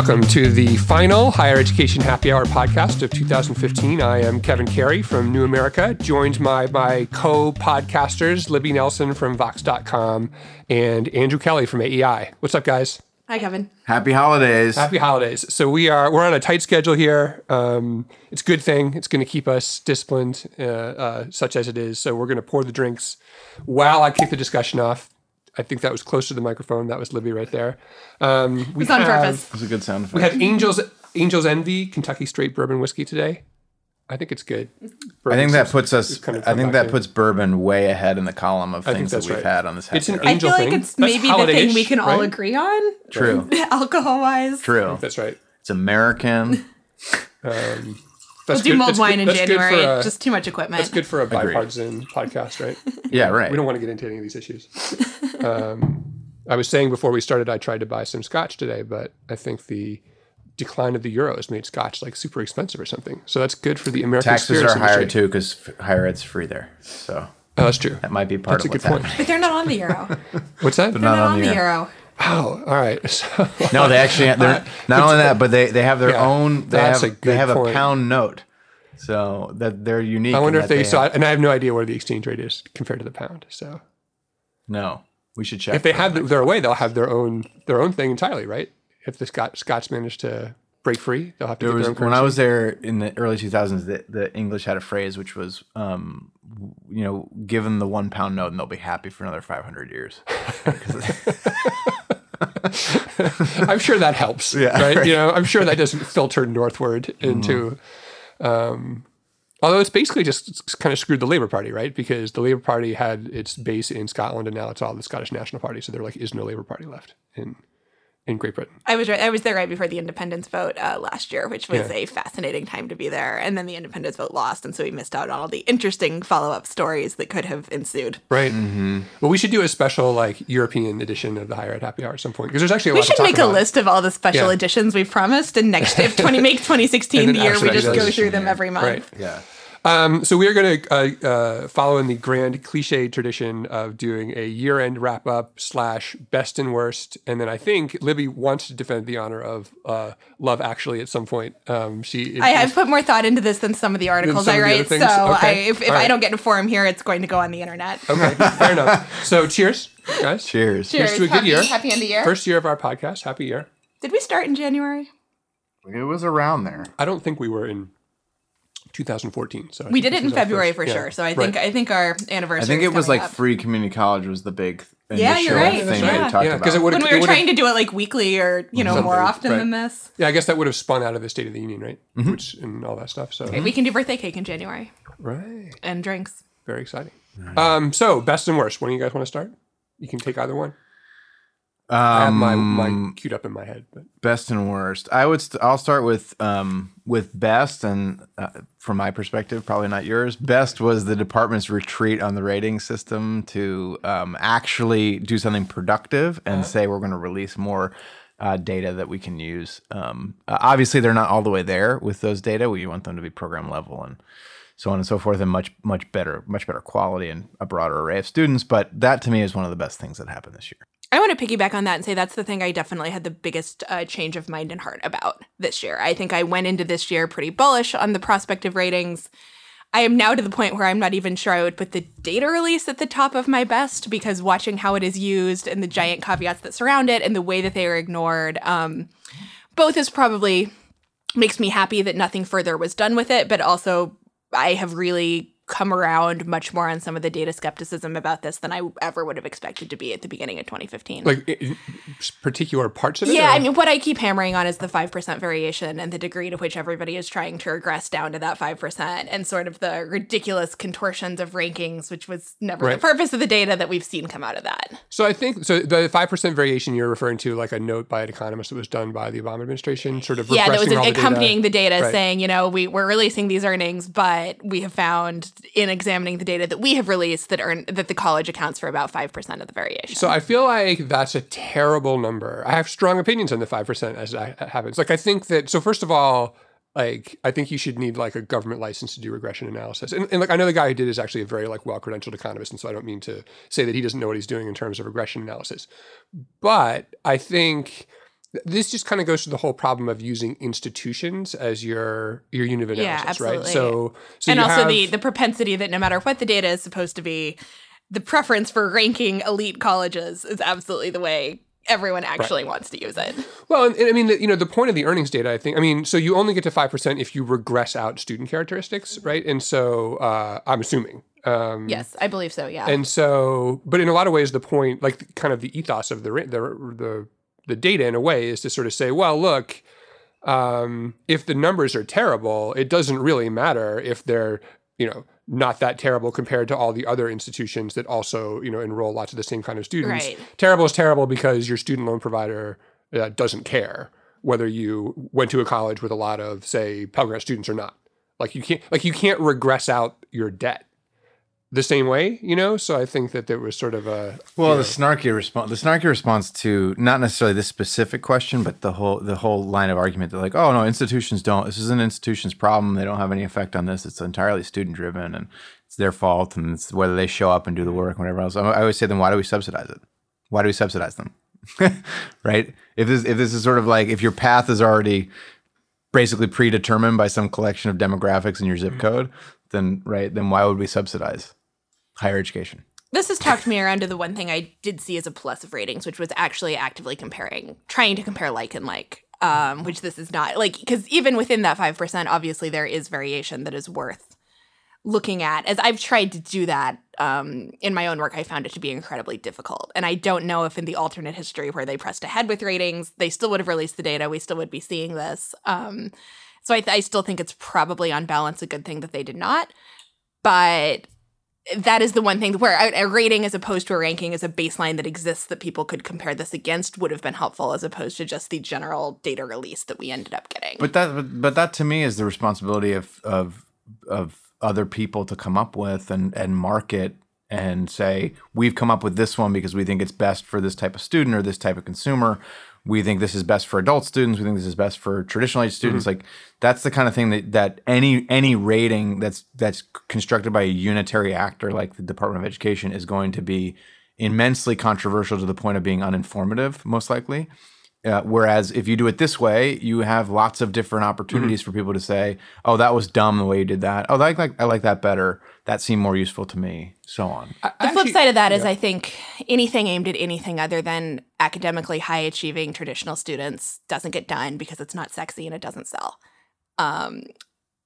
Welcome to the final Higher Education Happy Hour podcast of 2015. I am Kevin Carey from New America, joined by my co podcasters, Libby Nelson from Vox.com and Andrew Kelly from AEI. What's up, guys? Hi, Kevin. Happy holidays. Happy holidays. So we are we're on a tight schedule here. Um, it's a good thing. It's going to keep us disciplined, uh, uh, such as it is. So we're going to pour the drinks while I kick the discussion off. I think that was close to the microphone. That was Libby right there. Um, we It's on have- purpose. That's a good sound effect. We have Angels Angels Envy Kentucky Straight Bourbon Whiskey today. I think it's good. I think that puts us. kind of I think that to- puts bourbon way ahead in the column of think things that we've right. had on this. It's an happy I hour. angel feel like thing. it's That's maybe the thing we can all right? agree on, True. alcohol wise. True. That's right. It's American. Um, We'll that's do good- mulled that's wine good- in that's January. for a- Just too much equipment. That's good for a Agreed. bipartisan podcast, right? Yeah, right. We don't want to get into any of these issues. Um, I was saying before we started, I tried to buy some scotch today, but I think the decline of the euro has made scotch like super expensive or something. So that's good for the American Taxes spirits are higher industry. too because higher ed's free there. So Oh, that's true. that might be part That's a of what's good point. happening. but they're not on the euro. What's that? They're not, on, the euro. Oh, all right. So, No, they actually. They're, not only that, but they, they have their Yeah, own. They that's have a they have point. a pound note. So that they're unique. I wonder if that they, saw have- and I have no idea what the exchange rate is compared to the pound. So No, we should check. if they have their way, they'll have their own their own thing entirely, right? If the Scot- Scots manage to break free, they'll have to There was their own when I was there in the early 2000s. The, the English had a phrase which was, um, you know, give them the one pound note and they'll be happy for another 500 years. I'm sure that helps, Yeah, right? right. You know, I'm sure that doesn't filter northward into. Um, although it's basically just kind of screwed the Labour Party, right? Because the Labour Party had its base in Scotland, and now it's all the Scottish National Party. So there like is no Labour Party left in in Great Britain. I was right. I was there right before the independence vote uh, last year, which was Yeah. a fascinating time to be there. And then the independence vote lost, and so we missed out on all the interesting follow up stories that could have ensued. Right. Mm-hmm. Well, we should do a special like European edition of the Higher Ed Happy Hour at some point because there's actually a lot We should to talk make a list of all the special Yeah. editions we've promised, and next if twenty make twenty sixteen the year we just go through them every month. Right. yeah. Um, so we are going to uh, uh, follow in the grand cliche tradition of doing a year-end wrap-up slash best and worst, and then I think Libby wants to defend the honor of uh, Love Actually at some point. Um, she I have put more thought into this than some of the articles I of the other write. So? Okay. I, if, if All I don't get a forum here, it's going to go on the internet. okay, fair enough. So cheers, guys. Cheers. Here's to a good year. Happy end of year. First year of our podcast. Happy year. Did we start in January? It was around there. I don't think we were in 2014. So I We did it in February first- for yeah. sure. So I Right. think I think our anniversary. I think it was like up. free community college was the big Yeah, you're right. thing That's that we talked Yeah, because it about. would when we were trying to do it like weekly or you know more often right. than this. Yeah, I guess that would have spun out of the State of the Union, right? Which and all that stuff. So We can do birthday cake in January right. and drinks. Very exciting. Um, so best and worst. When do you guys want to start? You can take either one. I have my, Um, my queued up in my head, but best and worst. I would. St- I'll start with um with best, and uh, from my perspective, probably not yours. Best was the department's retreat on the rating system to um, actually do something productive and say we're going to release more. Uh, data that we can use. Um, uh, obviously, they're not all the way there with those data. We want them to be program level and so on and so forth, and much much better, much better quality and a broader array of students. But that to me is one of the best things that happened this year. I want to piggyback on that and say that's the thing I definitely had the biggest uh, change of mind and heart about this year. I think I went into this year pretty bullish on the prospect of ratings. I am now to the point where I'm not even sure I would put the data release at the top of my best because watching how it is used and the giant caveats that surround it and the way that they are ignored, um, both is probably makes me happy that nothing further was done with it, but also I have really come around much more on some of the data skepticism about this than I ever would have expected to be at the beginning of 2015. like particular parts of it. Yeah, or- I mean, what I keep hammering on is the 5% variation and the degree to which everybody is trying to regress down to that 5% and sort of the ridiculous contortions of rankings, which was never Right. the purpose of the data that we've seen come out of that. So I think so. The five percent variation you're referring to, like a note by an economist that was done by the Obama administration, sort of Yeah, that was all the data. accompanying the data, Right. saying, you know, we, we're releasing these earnings, but we have found in examining the data that we have released that earn that the college accounts for about 5% of the variation. So I feel like that's a terrible number. I have strong opinions on the five percent as that happens. Like I think that so first of all, like I think you should need like a government license to do regression analysis. And, and like I know the guy who did is actually a very like well credentialed economist, and so I don't mean to say that he doesn't know what he's doing in terms of regression analysis. But I think this just kind of goes to the whole problem of using institutions as your your unit of Yeah, analysis, right? So, so and also have, the the propensity that no matter what the data is supposed to be, the preference for ranking elite colleges is absolutely the way everyone actually wants to use it. Well, and, and I mean, the, you know, the point of the earnings data, I think, I mean, so you only get to five percent if you regress out student characteristics, right? And so uh, I'm assuming. Um, Yes, I believe so. Yeah. And so, but in a lot of ways, the point, like, kind of the ethos of the the the the data, in a way, is to sort of say, well, look, um, if the numbers are terrible, it doesn't really matter if they're, you know, not that terrible compared to all the other institutions that also, you know, enroll lots of the same kind of students. Right. Terrible is terrible because your student loan provider uh, doesn't care whether you went to a college with a lot of, say, Pell Grant students or not. Like you can't, like you can't regress out your debt the same way, you know. So I think that there was sort of a Well, the snarky response, the snarky response to not necessarily this specific question, but the whole the whole line of argument that like, oh no, institutions don't. This is an institution's problem. They don't have any effect on this. It's entirely student driven, and it's their fault, and it's whether they show up and do the work, and whatever else. I I always say, then why do we subsidize it? Why do we subsidize them? right? If this if this is sort of like if your path is already basically predetermined by some collection of demographics in your zip code, then right, then why would we subsidize higher education? this has talked me around to the one thing I did see as a plus of ratings, which was actually actively comparing, trying to compare like and like, um, which this is not like because even within that five percent, obviously there is variation that is worth looking at. As I've tried to do that um, in my own work, I found it to be incredibly difficult, and I don't know if in the alternate history where they pressed ahead with ratings, they still would have released the data. We still would be seeing this. Um, so I, th- I still think it's probably on balance a good thing that they did not, but that is the one thing where a, rating as opposed to a ranking is a baseline that exists that people could compare this against would have been helpful as opposed to just the general data release that we ended up getting. But that, but that to me is the responsibility of of of other people to come up with and and market and say we've come up with this one because we think it's best for this type of student or this type of consumer. We think this is best for adult students. We think this is best for traditional age students. Like that's the kind of thing that that any any rating that's that's constructed by a unitary actor like the Department of Education is going to be immensely controversial to the point of being uninformative, most likely. Uh, whereas if you do it this way, you have lots of different opportunities for people to say, "Oh, that was dumb the way you did that. Oh, I like I like that better. That seemed more useful to me." So on. the flip side of that is, I think anything aimed at anything other than academically high achieving traditional students doesn't get done because it's not sexy and it doesn't sell. Um,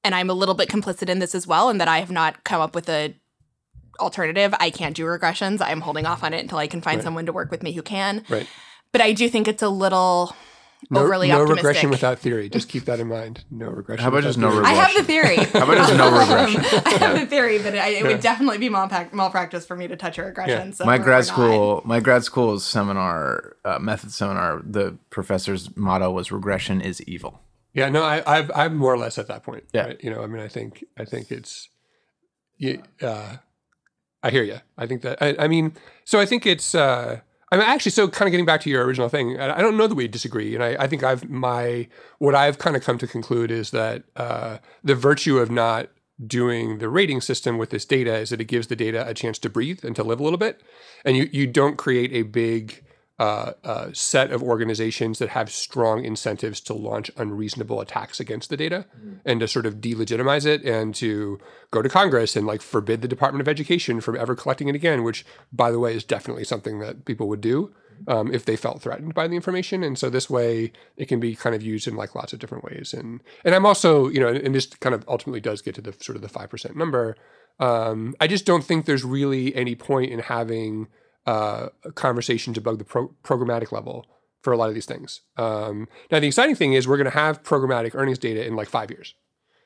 and I'm a little bit complicit in this as well, in that I have not come up with a alternative. I can't do regressions. I'm holding off on it until I can find someone to work with me who can. right. But I do think it's a little No, overly no optimistic. regression without theory. Just keep that in mind. No regression. How about just no regression? I have the theory. How about just no regression? I have the theory, but I, it would definitely be malpractice for me to touch a regression. So my grad school, my grad school seminar, uh, method seminar, the professor's motto was "regression is evil." Yeah, no, I, I've, I'm more or less at that point. Yeah. right? you know, I mean, I think, I think it's, yeah, uh, I hear you. I think that, I, I mean, so I think it's, uh, I'm actually so kind of getting back to your original thing. I, don't know that we disagree, and I, I think I've my what I've kind of come to conclude is that uh, the virtue of not doing the rating system with this data is that it gives the data a chance to breathe and to live a little bit, and you you don't create a big uh, uh, set of organizations that have strong incentives to launch unreasonable attacks against the data and to sort of delegitimize it and to go to Congress and like forbid the Department of Education from ever collecting it again, which, by the way, is definitely something that people would do um, if they felt threatened by the information. And so this way, it can be kind of used in like lots of different ways. And and I'm also, you know, and this kind of ultimately does get to the sort of the five percent number. Um, I just don't think there's really any point in having uh, conversations above the pro- programmatic level for a lot of these things. Um, now, the exciting thing is we're going to have programmatic earnings data in like five years.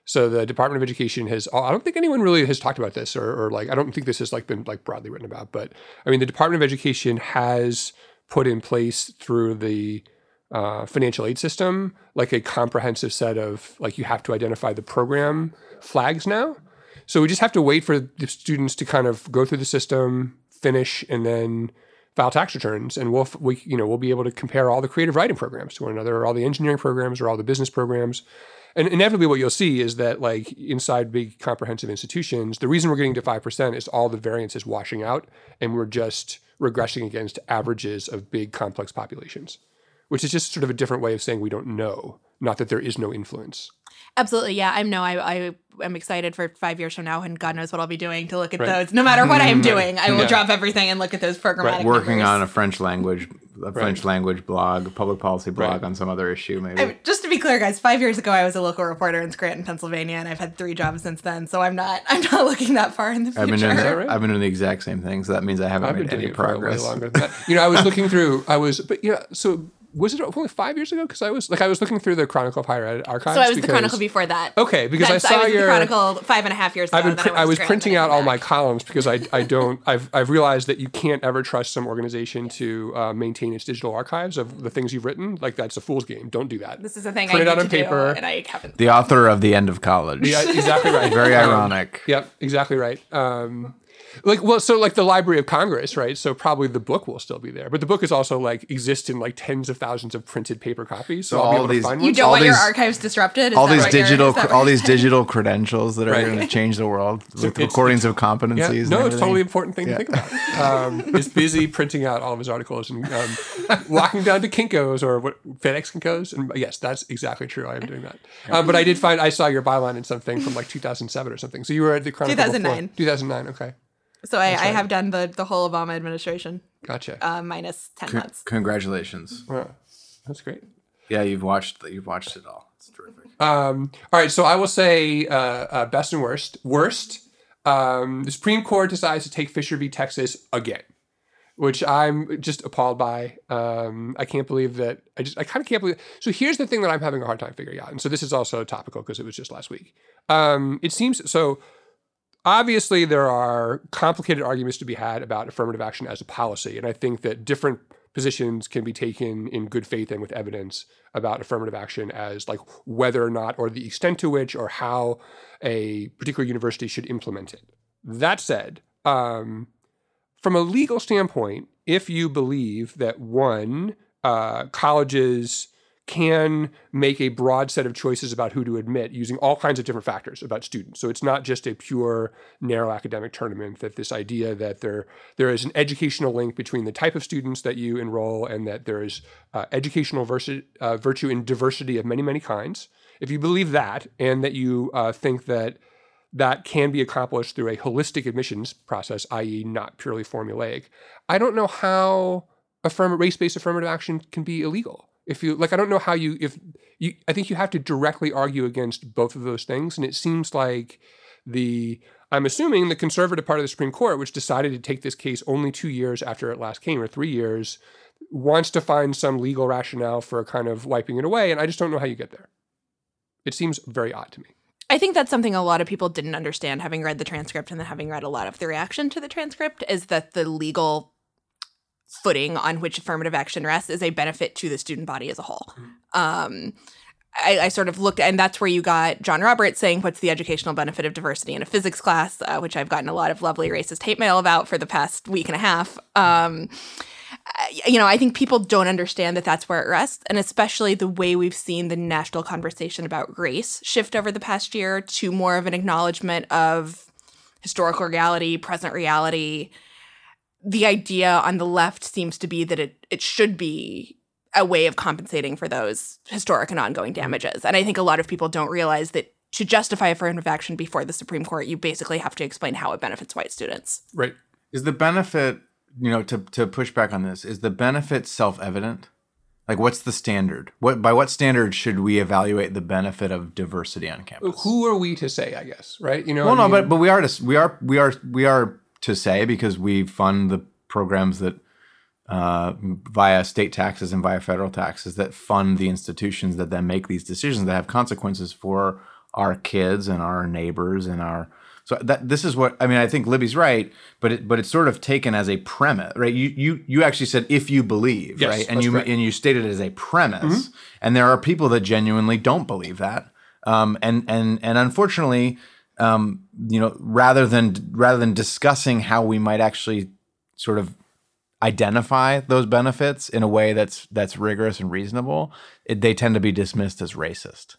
So the Department of Education has. I don't think anyone really has talked about this, or, or like I don't think this has like been like broadly written about. But I mean, the Department of Education has put in place through the uh, financial aid system like a comprehensive set of like you have to identify the program flags now. So we just have to wait for the students to kind of go through the system, finish, and then file tax returns, and we'll we you know we'll be able to compare all the creative writing programs to one another, or all the engineering programs, or all the business programs. And inevitably, what you'll see is that like inside big comprehensive institutions, the reason we're getting to five percent is all the variance is washing out, and we're just regressing against averages of big complex populations which is just sort of a different way of saying we don't know, not that there is no influence. Absolutely, yeah. I'm no, I, I am excited for five years from now, and God knows what I'll be doing to look at Right. those. No matter what I am mm-hmm. doing, I will Yeah. drop everything and look at those programmatic. Working numbers. on a French language, a French language blog, public policy blog Right. on some other issue, maybe. I- just to be clear, guys, five years ago I was a local reporter in Scranton, Pennsylvania, and I've had three jobs since then. So I'm not, I'm not looking that far in the future. I've been doing the, right? I've been doing the exact same thing, so that means I haven't I've made doing any it for way progress. longer than that. You know, I was looking through. I was, but yeah. So was it only five years ago? Because I was like, I was looking through the Chronicle of Higher Ed archives. So I was the Chronicle before that. Okay, because That's- I saw was your the Chronicle five and a half years ago. I've been and pr- I was printing out then all my columns because I I don't I've I've realized that you can't ever trust some organization to uh, maintain its digital archives of the things you've written. Like that's a fool's game. Don't do that. This is the thing Print I it out on paper. and I haven't. The author of The End of College. Yeah, exactly right. Very Um, ironic. Yep, exactly right. Um, like well, so like the Library of Congress, right? So probably the book will still be there, but the book is also like exists in like tens of thousands of printed paper copies. So, So I'll be all able these- to find You one. don't all want your archives disrupted. Is all these digital, is all these digital credentials that are Right. going to change the world with recordings of Yeah, competencies. and no, it's everything. totally important thing to think about. Um, is busy printing out all of his articles and um, walking down to Kinkos or what FedEx Kinkos, and yes, that's exactly true. I am doing that. Um, but I did find I saw your byline in something from like 2007 or something. So you were at the Chronicle before. 2009. 2009. Okay, So I, I have done the the whole Obama administration gotcha. uh, minus ten months. Congratulations. Wow, that's great. Yeah, you've watched you've watched it all. It's terrific. Um, all right, so I will say uh, uh, best and worst. Worst, um, the Supreme Court decides to take Fisher v. Texas again, which I'm just appalled by. Um, I can't believe that. I just I kind of can't believe. So here's the thing that I'm having a hard time figuring out, and so this is also topical because it was just last week. Um, it seems so. Obviously, there are complicated arguments to be had about affirmative action as a policy, and I think that different positions can be taken in good faith and with evidence about affirmative action as like whether or not or the extent to which or how a particular university should implement it. That said, um, from a legal standpoint, if you believe that one, uh, colleges can make a broad set of choices about who to admit using all kinds of different factors about students. So it's not just a pure narrow academic tournament that this idea that there there is an educational link between the type of students that you enroll and that there is uh, educational versi- uh, virtue in diversity of many many kinds. If you believe that and that you uh, think that that can be accomplished through a holistic admissions process, i.e., not purely formulaic. I don't know how affirm- race-based affirmative action can be illegal. If you like, I don't know how you if you. I think you have to directly argue against both of those things, and it seems like the. I'm assuming the conservative part of the Supreme Court, which decided to take this case only two years after it last came, or three years, wants to find some legal rationale for kind of wiping it away, and I just don't know how you get there. It seems very odd to me. I think that's something a lot of people didn't understand having read the transcript and then having read a lot of the reaction to the transcript is that the legal footing on which affirmative action rests is a benefit to the student body as a whole. Um, I, I sort of looked, and that's where you got John Roberts saying, What's the educational benefit of diversity in a physics class? Uh, which I've gotten a lot of lovely racist hate mail about for the past week and a half. Um, you know, I think people don't understand that that's where it rests, and especially the way we've seen the national conversation about race shift over the past year to more of an acknowledgement of historical reality, present reality. The idea on the left seems to be that it it should be a way of compensating for those historic and ongoing mm-hmm. damages. And I think a lot of people don't realize that to justify affirmative action before the Supreme Court, you basically have to explain how it benefits white students. Right. Is the benefit, you know, to to push back on this, is the benefit self-evident? Like what's the standard? What by what standard should we evaluate the benefit of diversity on campus? Who are we to say? I guess. Right. You know. Well, I no, mean- but but we are to we are we are we are to say because we fund the programs that uh, via state taxes and via federal taxes that fund the institutions that then make these decisions that have consequences for our kids and our neighbors and our so that this is what I mean. I think Libby's right, but it, but it's sort of taken as a premise, right? You you you actually said if you believe, Yes, right? And you correct. and you stated it as a premise, and there are people that genuinely don't believe that, um, and and and unfortunately, um, you know, rather than rather than discussing how we might actually sort of identify those benefits in a way that's that's rigorous and reasonable, it, they tend to be dismissed as racist.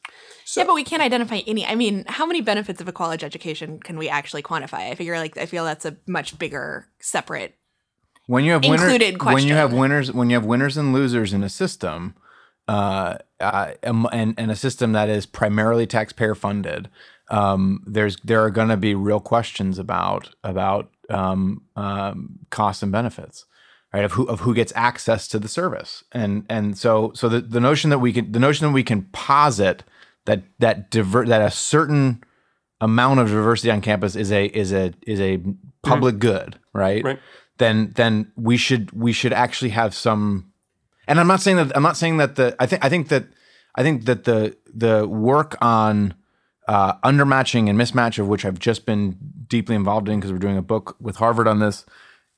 yeah, but we can't identify any. I mean, how many benefits of a college education can we actually quantify? I figure, like, I feel that's a much bigger, separate when you have winner- included when you have winners when you have winners and losers in a system uh, uh, and, and a system that is primarily taxpayer funded um, there's there are going to be real questions about about um, um, costs and benefits right of who of who gets access to the service and and so so the, the notion that we can the notion that we can posit that that diver- that a certain amount of diversity on campus is a is a is a public good, right? Right. Then then we should we should actually have some. And I'm not saying that I'm not saying that the I think I think that I think that the the work on uh, undermatching and mismatch of which I've just been deeply involved in because we're doing a book with Harvard on this.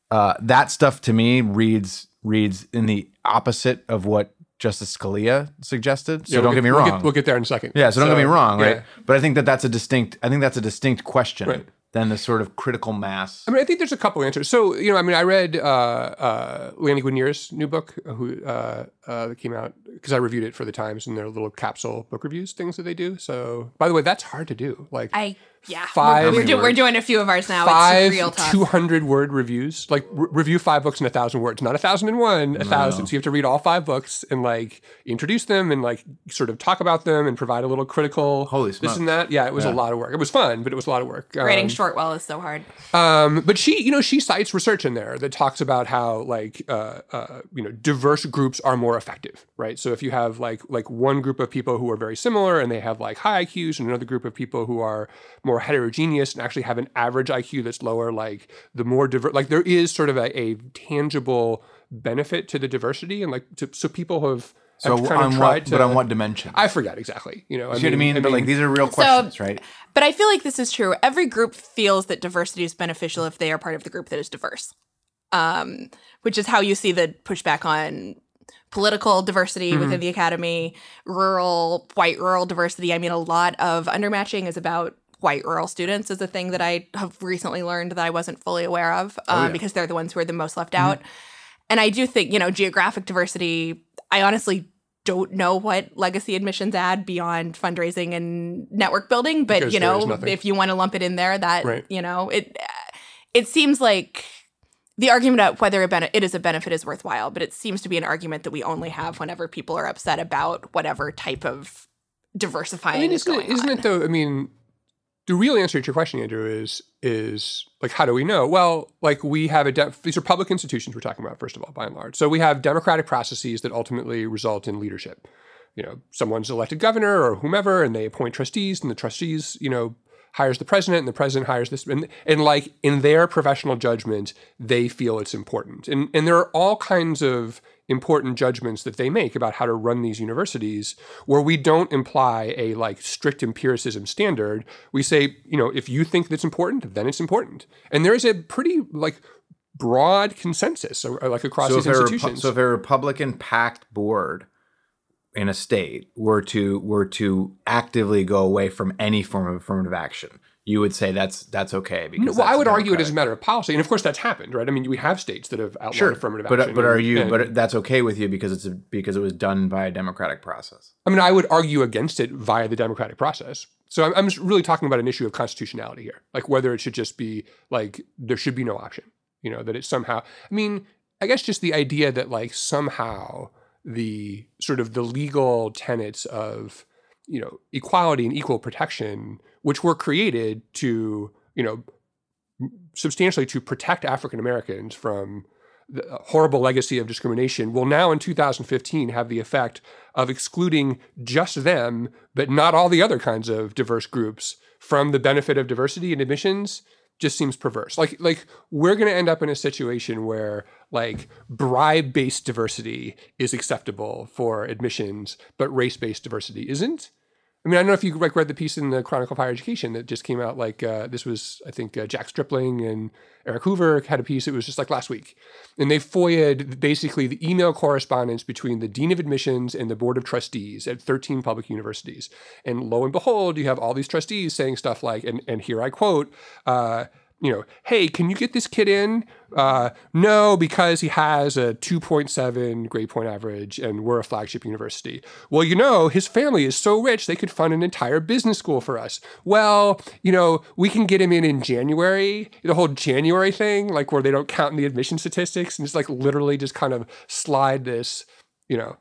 Uh, that stuff to me reads reads in the opposite of what Justice Scalia suggested. So Yeah, don't we'll get me we'll wrong. we'll get there in a second. Yeah, so don't get me wrong, yeah. right? But I think that that's a distinct. I think that's a distinct question Right. Than the sort of critical mass. I mean, I think there's a couple answers. So, you know, I mean, I read uh, uh, Lani Guinier's new book, who uh, uh, that came out because I reviewed it for the Times and their little capsule book reviews things that they do. So, by the way, that's hard to do. Like I yeah. Five We're, we're, do, we're doing a few of ours now. five it's real tough. 200 word reviews. Like re- review five books in a thousand words, not a thousand and one, a thousand. So you have to read all five books and like introduce them and like sort of talk about them and provide a little critical Holy this and that. Yeah, it was a lot of work. It was fun, but it was a lot of work. Writing Um, Shortwell is so hard. Um, but she, you know, she cites research in there that talks about how like uh, uh, you know diverse groups are more effective, right? So if you have like like one group of people who are very similar and they have like high IQs, and another group of people who are more heterogeneous and actually have an average IQ that's lower, like the more diverse, like there is sort of a, a tangible benefit to the diversity, and like to, so people have, So have kind on of what? to. but on what dimension? I forget exactly. You know, you know what I mean? but like these are real So- questions, right? But I feel like this is true. Every group feels that diversity is beneficial if they are part of the group that is diverse, um, which is how you see the pushback on political diversity Mm-hmm. within the academy, rural, white rural diversity. I mean, a lot of undermatching is about white rural students is a thing that I have recently learned that I wasn't fully aware of uh, Oh, yeah. because they're the ones who are the most left Mm-hmm. out. And I do think, you know, geographic diversity, I honestly don't know what legacy admissions add beyond fundraising and network building, but Because you know, if you want to lump it in there, that Right. you know, it it seems like the argument about whether it is a benefit is worthwhile, but it seems to be an argument that we only have whenever people are upset about whatever type of diversifying I mean, is isn't going isn't on. it though? I mean, the real answer to your question, Andrew, is is like how do we know? Well, like we have a de- these are public institutions we're talking about first of all, by and large. So we have democratic processes that ultimately result in leadership. You know, someone's elected governor or whomever, and they appoint trustees, and the trustees, you know, hires the president, and the president hires this, and and like in their professional judgment, they feel it's important, and and there are all kinds of important judgments that they make about how to run these universities where we don't imply a like strict empiricism standard. We say you know if you think that's important then it's important. And there is a pretty like broad consensus uh, like across So these a Repu- institutions. so if a Republican packed board in a state were to were to actively go away from any form of affirmative action, you would say that's that's okay because well, I would argue it as a matter of policy, and of course that's happened, right? I mean, we have states that have outlawed Sure, affirmative but uh, action. but are you? and- But that's okay with you because it's a, because it was done by a democratic process. I mean, I would argue against it via the democratic process. So I'm, I'm just really talking about an issue of constitutionality here, like whether it should just be like there should be no option, you know, that it somehow. I mean, I guess just the idea that like somehow the sort of the legal tenets of you know equality and equal protection, which were created to you know substantially to protect African Americans from the uh, horrible legacy of discrimination will now in 2015 have the effect of excluding just them, but not all the other kinds of diverse groups from the benefit of diversity and admissions just seems perverse. Like like we're going to end up in a situation where like bribe-based diversity is acceptable for admissions, but race-based diversity isn't. I mean, I don't know if you like read the piece in the Chronicle of Higher Education that just came out. Like uh, this was, I think, uh, Jack Stripling and Eric Hoover had a piece. It was just like last week, and they foiled basically the email correspondence between the dean of admissions and the board of trustees at 13 public universities. And lo and behold, you have all these trustees saying stuff like, and, and here I quote. Uh, you know, hey, can you get this kid in? Uh, no, because he has a 2.7 grade point average and we're a flagship university. Well, you know, his family is so rich they could fund an entire business school for us. Well, you know, we can get him in in January, the whole January thing, like where they don't count in the admission statistics and just like literally just kind of slide this, you know,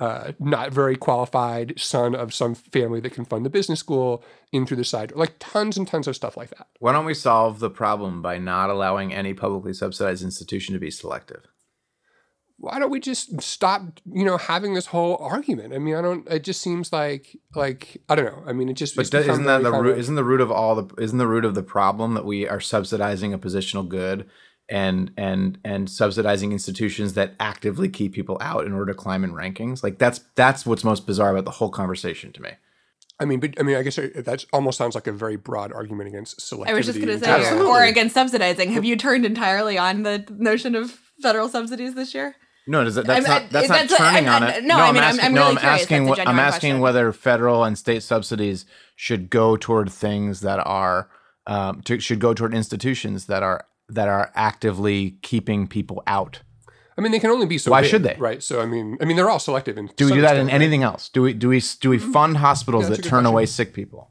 uh, not very qualified son of some family that can fund the business school in through the side, like tons and tons of stuff like that. Why don't we solve the problem by not allowing any publicly subsidized institution to be selective? Why don't we just stop, you know, having this whole argument? I mean, I don't. It just seems like, like I don't know. I mean, it just. But it's do- become isn't that the root? of- Isn't the root of all the? Isn't the root of the problem that we are subsidizing a positional good and and and subsidizing institutions that actively keep people out in order to climb in rankings? Like that's that's what's most bizarre about the whole conversation to me. I mean, but I mean, I guess that almost sounds like a very broad argument against selectivity. I was just going to say, Absolutely. or against subsidizing. Have you turned entirely on the notion of federal subsidies this year? No, does that, that's I'm- not that's I- not that's turning I'm- on I'm- it. no, I mean, I'm- asking, I'm no, really I'm curious. asking what I'm asking question. whether federal and state subsidies should go toward things that are um, to, should go toward institutions that are that are actively keeping people out. I mean, they can only be so. Why big, should they? Right. So I mean, I mean, they're all selective. In Do we do that in extent, right? anything else? Do we do we do we mm-hmm. fund hospitals Yeah, that turn question. away sick people?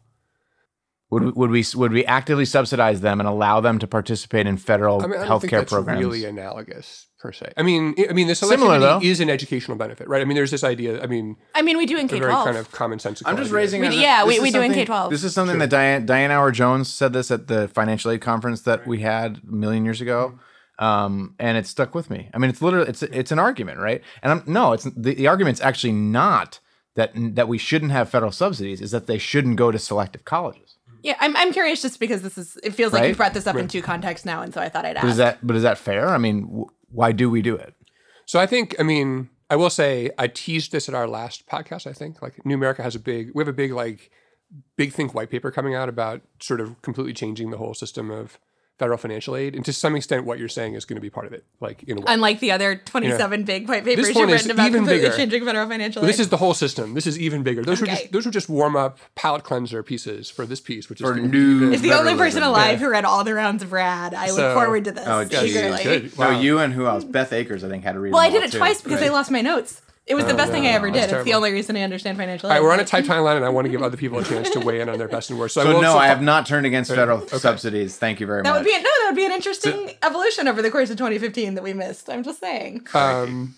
Would we, would we would we actively subsidize them and allow them to participate in federal I mean, I healthcare programs? really analogous per se. I mean, I I mean, the Similar, though. selectivity is an educational benefit, right? I mean, there's this idea. I mean, I mean, we do in a K very twelve. kind of commonsensical. I'm just idea. raising. We- as a- yeah, this we- is we do in something- K-12. This is something that Diane Diane Auer Jones said this at the financial aid conference that we had a million years ago, um, and it stuck with me. I mean, it's literally it's it's an argument, right? And I'm no, it's the, the argument's actually not that that we shouldn't have federal subsidies. Is that they shouldn't go to selective colleges. Yeah, I'm, I'm curious just because this is. It feels like Right? you've brought this up in two contexts now, and so I thought I'd ask. But is that but is that fair? I mean, w- why do we do it? So I think, I mean, I will say I teased this at our last podcast. I think like New America has a big, we have a big like, big think white paper coming out about sort of completely changing the whole system of federal financial aid, and to some extent, what you're saying is going to be part of it. Like in a way, Unlike the other 27 big white papers you've written about even completely bigger. changing federal financial aid. this is the whole system. This is even bigger. Those were just those were just warm up palate cleanser pieces for this piece, which is For new- even- It's the only person federalism. alive who read all the rounds of RADD. I So- look forward to this. Oh, geez. eagerly. Good. No, you and who else? Beth Akers, I think, had to read. Well, I did all, it too. twice because I lost my notes. It was the best thing I ever did. It's the only reason I understand financial All aid. right, we're on a tight timeline, and I want to give other people a chance to weigh in on their best and worst. I So will no, I have not turned against federal subsidies. Thank you very that much. would be no, that would be an interesting evolution over the course of 2015 that we missed. I'm just saying. um,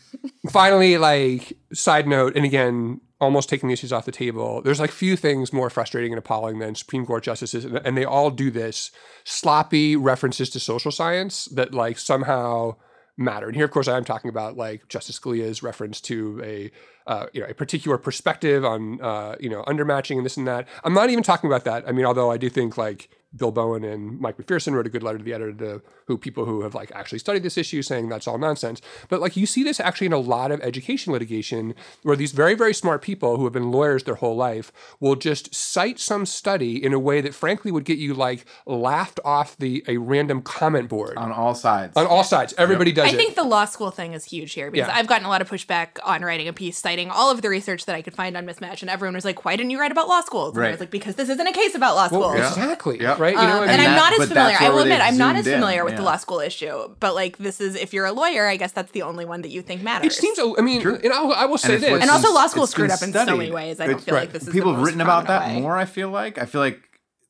finally, like side note, and again, almost taking the issues off the table. There's like few things more frustrating and appalling than Supreme Court justices, and- and they all do this sloppy references to social science that like somehow matter. And here, of course, I am talking about like Justice Scalia's reference to a uh, you know a particular perspective on uh, you know undermatching and this and that. I'm not even talking about that. I mean, although I do think like Bill Bowen and Mike McPherson wrote a good letter to the editor to who people who have like actually studied this issue saying that's all nonsense. But like you see this actually in a lot of education litigation where these very, very smart people who have been lawyers their whole life will just cite some study in a way that frankly would get you like laughed off the a random comment board on all sides. on all sides. Everybody does I it. think the law school thing is huge here because Yeah. I've gotten a lot of pushback on writing a piece citing all of the research that I could find on mismatch, and everyone was like, "Why didn't you write about law schools?" And I was like, "Because this isn't a case about law schools." Yeah. exactly. Yep. Right. You know, Um, I and I'm not as but familiar. I will admit, I'm not as zoomed in, familiar with the law school issue. But like, this is if you're a lawyer, I guess that's the only one that you think matters. it seems. I mean, and I'll, I will say it's this. and also, law school screwed been up in so many ways. I don't It's- feel right. like this is people the have written about that way. more. I feel like I feel like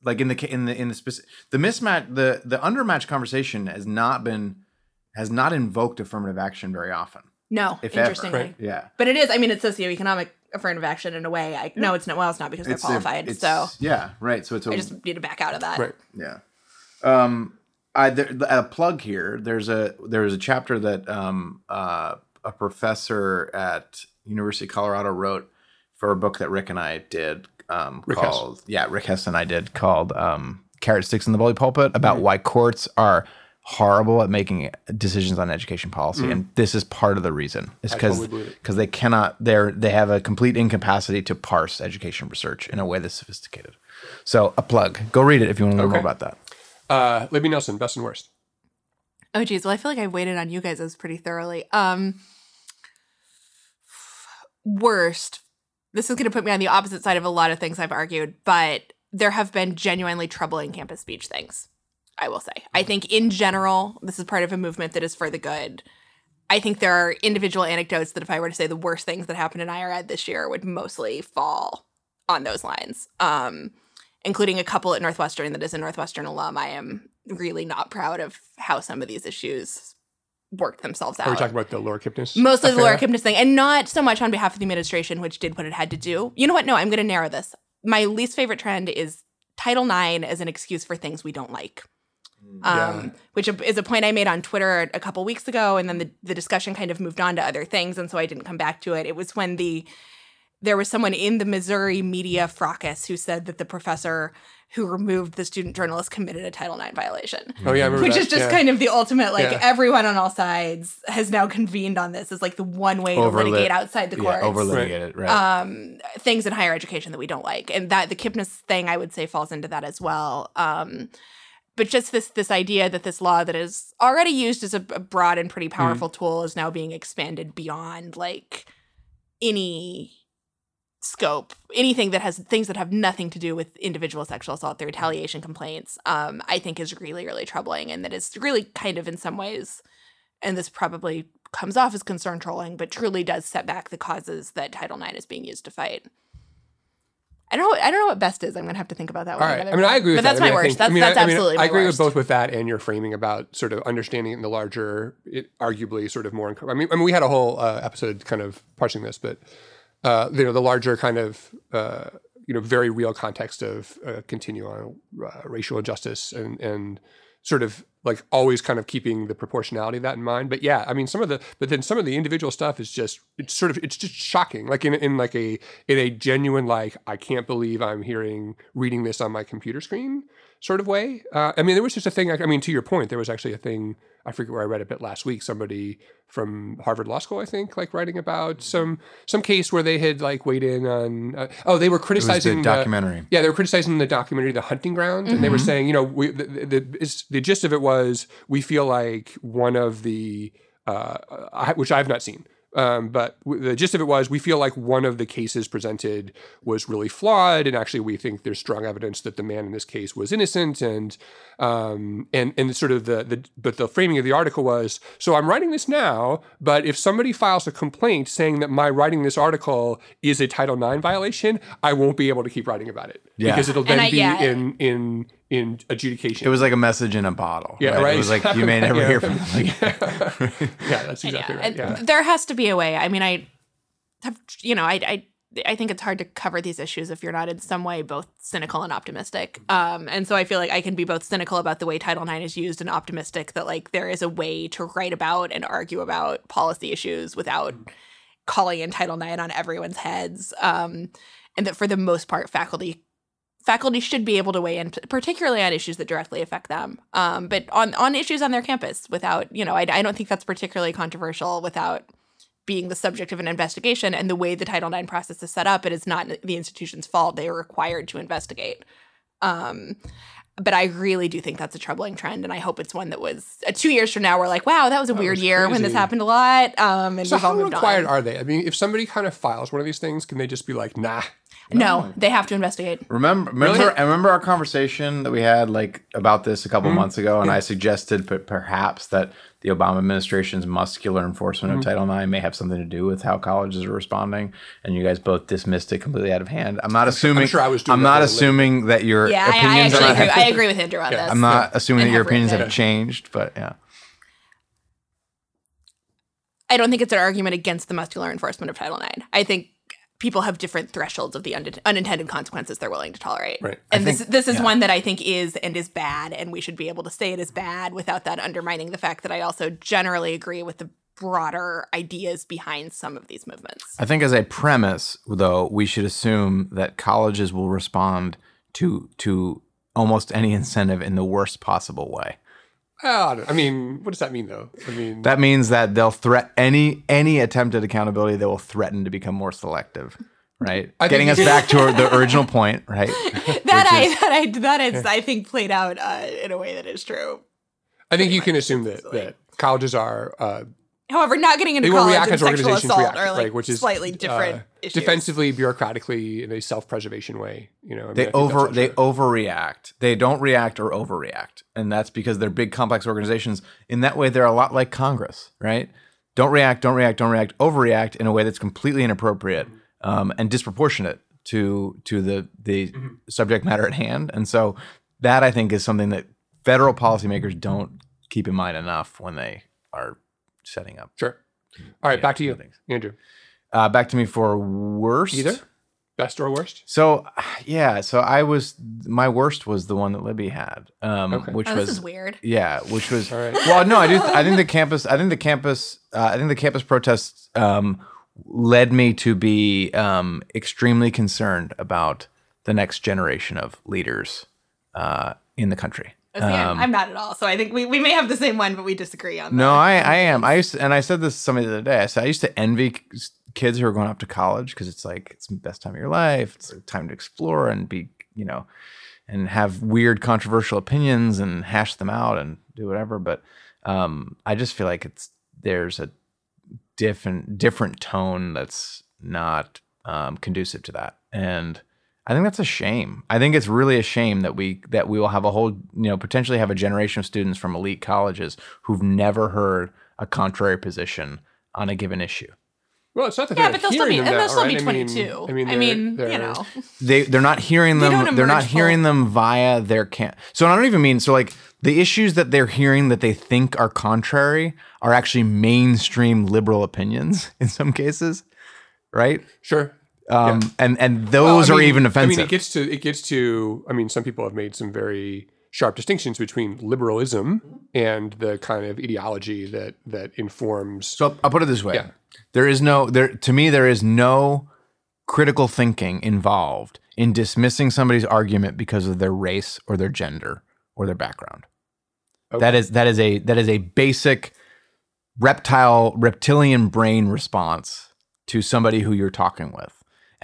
like in the ca- in the in the specific the mismatch the the undermatch conversation has not been has not invoked affirmative action very often. No, If ever, interestingly. right. Yeah. But it is. I mean, it's socioeconomic affirmative action in a way. I no, it's not. Well, it's not because they're It's a- qualified. it's- so yeah, right. So it's a I just need to back out of that. right. Yeah. Um, I there, a plug here. There's a there's a chapter that um uh a professor at University of Colorado wrote for a book that Rick and I did um Rick Hess. called yeah Rick Hess and I did called um Carrot Sticks in the Bully Pulpit Mm-hmm. about why courts are horrible at making decisions on education policy and this is part of the reason is. Because totally because they cannot they're they have a complete incapacity to parse education research in a way that's sophisticated so a plug go read it if you want to learn more about that Uh, Libby Nelson, best and worst. Oh geez, well I feel like I've waited on you guys as pretty thoroughly. Um worst. This is gonna put me on the opposite side of a lot of things I've argued, but there have been genuinely troubling campus speech things. I will say. I think in general, this is part of a movement that is for the good. I think there are individual anecdotes that if I were to say the worst things that happened in ed this year would mostly fall on those lines. Um, including a couple at Northwestern that is a Northwestern alum. I am really not proud of how some of these issues worked themselves out. Are we talking about the Laura Kipnis? Mostly the affair? Laura Kipnis thing, and not so much on behalf of the administration, which did what it had to do. You know what? No, I'm going to narrow this. My least favorite trend is Title IX as an excuse for things we don't like. Um, Yeah. Which is a point I made on Twitter a couple weeks ago, and then the, the discussion kind of moved on to other things, and so I didn't come back to it. It was when the there was someone in the Missouri media fracas who said that the professor who removed the student journalist committed a Title IX violation Oh yeah, I remember which that. is just yeah. kind of the ultimate like Yeah. everyone on all sides has now convened on this as like the one way to Overlit- litigate outside the courts Yeah, over litigated, right? um things in higher education that we don't like and that the kipnis thing i would say falls into that as well um but just this this idea that this law that is already used as a, a broad and pretty powerful tool is now being expanded beyond like any scope anything that has things that have nothing to do with individual sexual assault the retaliation complaints um i think is really really troubling and that is really kind of in some ways and this probably comes off as concern trolling but truly does set back the causes that title ix is being used to fight I don't know. I don't know what best is. I'm gonna have to think about that. One right. another I mean, I agree with but that. that's I mean, my I worst. think- that's I mean, that's I, absolutely my I agree worst. with both with that and your framing about sort of understanding it in the larger, it, arguably sort of more. I mean, I mean, we had a whole uh, episode kind of parsing this, but uh, you know, the larger kind of uh, you know very real context of uh, continuing uh, racial injustice and and sort of like always kind of keeping the proportionality of that in mind. But yeah, I mean, some of the but then some of the individual stuff is just it's sort of it's just shocking. Like in in like a in a genuine like I can't believe I'm hearing reading this on my computer screen sort of way. Uh, I mean, there was just a thing. I mean, to your point, there was actually a thing. I forget where I read a bit last week. Somebody from Harvard Law School, I think, like writing about some some case where they had like weighed in on. Uh, oh, they were it was the criticizing documentary. yeah, they were criticizing the documentary "The Hunting Ground," and they were saying, you know, we, the, the, the, the gist of it was we feel like one of the, uh, I, which I have not seen, um, but w- the gist of it was we feel like one of the cases presented was really flawed, and actually we think there's strong evidence that the man in this case was innocent, and um, and and sort of the the but the framing of the article was so I'm writing this now, but if somebody files a complaint saying that my writing this article is a Title IX violation, I won't be able to keep writing about it Yeah. because it'll then I- be yeah. in in in adjudication. It was like a message in a bottle. Yeah, right, It was like you may never yeah. hear from them again. yeah, that's exactly yeah. right. And Yeah. There has to be a way. I mean, I have, you know, I, I, I think it's hard to cover these issues if you're not in some way both cynical and optimistic. Um, and so I feel like I can be both cynical about the way Title IX is used and optimistic that like there is a way to write about and argue about policy issues without calling in Title IX on everyone's heads. Um, and that for the most part, faculty faculty should be able to weigh in, particularly on issues that directly affect them. Um, but on on issues on their campus, without you know, I, I don't think that's particularly controversial without being the subject of an investigation. And the way the Title IX process is set up, it is not the institution's fault. They are required to investigate. Um, but I really do think that's a troubling trend, and I hope it's one that was uh, two years from now. We're like, wow, that was a weird was year when this happened a lot. Um, and So we've all how moved required on. are they? I mean, if somebody kind of files one of these things, can they just be like, nah? No, they have to investigate. Remember, remember, I remember our conversation that we had like about this a couple hmm. months ago, and I suggested p- perhaps that the Obama administration's muscular enforcement of hmm. Title IX may have something to do with how colleges are responding, and you guys both dismissed it completely out of hand. I'm not assuming. I'm sure I was doing I'm that not for a assuming that your Yeah, I, I opinions actually on agree. it. I agree with Andrew on this. I'm not assuming And that your have written opinions it. have changed, but yeah. I don't think it's an argument against the muscular enforcement of Title IX. I think people have different thresholds of the un- unintended consequences they're willing to tolerate. Right. And I this this is yeah. one that I think is and is bad, and we should be able to say it is bad without that undermining the fact that I also generally agree with the broader ideas behind some of these movements. I think as a premise, though, we should assume that colleges will respond to to almost any incentive in the worst possible way. Well, I, I mean, what does that mean though? I mean, That means that they'll threat any any attempt at accountability. They will threaten to become more selective, right? I Getting us back to our, the original point, right? that I that I that is I think played out uh, in a way that is true. I think you can assume that, that colleges are uh, However, not getting into they will college react and as sexual organizations assault react, are like right, which is slightly different uh, issues. defensively, bureaucratically, in a self-preservation way. You know, I mean, they over they true. overreact. They don't react or overreact, and that's because they're big, complex organizations. In that way, they're a lot like Congress, right? Don't react, don't react, don't react. Overreact in a way that's completely inappropriate um, and disproportionate to to the the Mm-hmm. subject matter at hand. And so that I think is something that federal policymakers don't keep in mind enough when they are setting up. sure. All right, Yeah, back to you, thanks. Andrew. Uh, back to me for worst. Either best or worst. So yeah, so I was my worst was the one that Libby had, um, Okay. which oh, was is weird. yeah, which was All right. well, no, I do. I think the campus. I think the campus. Uh, I think the campus protests um, led me to be um, extremely concerned about the next generation of leaders uh, in the country. See, I'm- not at all. So I think we, we may have the same one, but we disagree on That. No. I, I am. I used to, and I said this to somebody the other day. I said I used to envy kids who are going off to college because it's like it's the best time of your life. It's a time to explore and be, you know, and have weird, controversial opinions and hash them out and do whatever. But um, I just feel like it's there's a different different tone that's not um, conducive to that, and I think that's a shame. I think it's really a shame that we that we will have a whole you know potentially have a generation of students from elite colleges who've never heard a contrary position on a given issue. Well, it's not that Yeah, they're but they'll still be them and now, they'll still right? be I mean- 22. I mean, I they're- mean, you they're- know, They they're not hearing them. don't They're not emerge hearing full. them via their can. So I don't even mean so like the issues that they're hearing that they think are contrary are actually mainstream liberal opinions in some cases, right? Sure. Um, and and Well, those are mean- even offensive. I mean, it gets to it gets to. I mean, some people have made some very sharp distinctions between liberalism and the kind of ideology that that informs. So I'll put it this way: Yeah. there is no there to me there is no critical thinking involved in dismissing somebody's argument because of their race or their gender or their background. That is that is a that is a basic reptile reptilian brain response to somebody who you're talking with.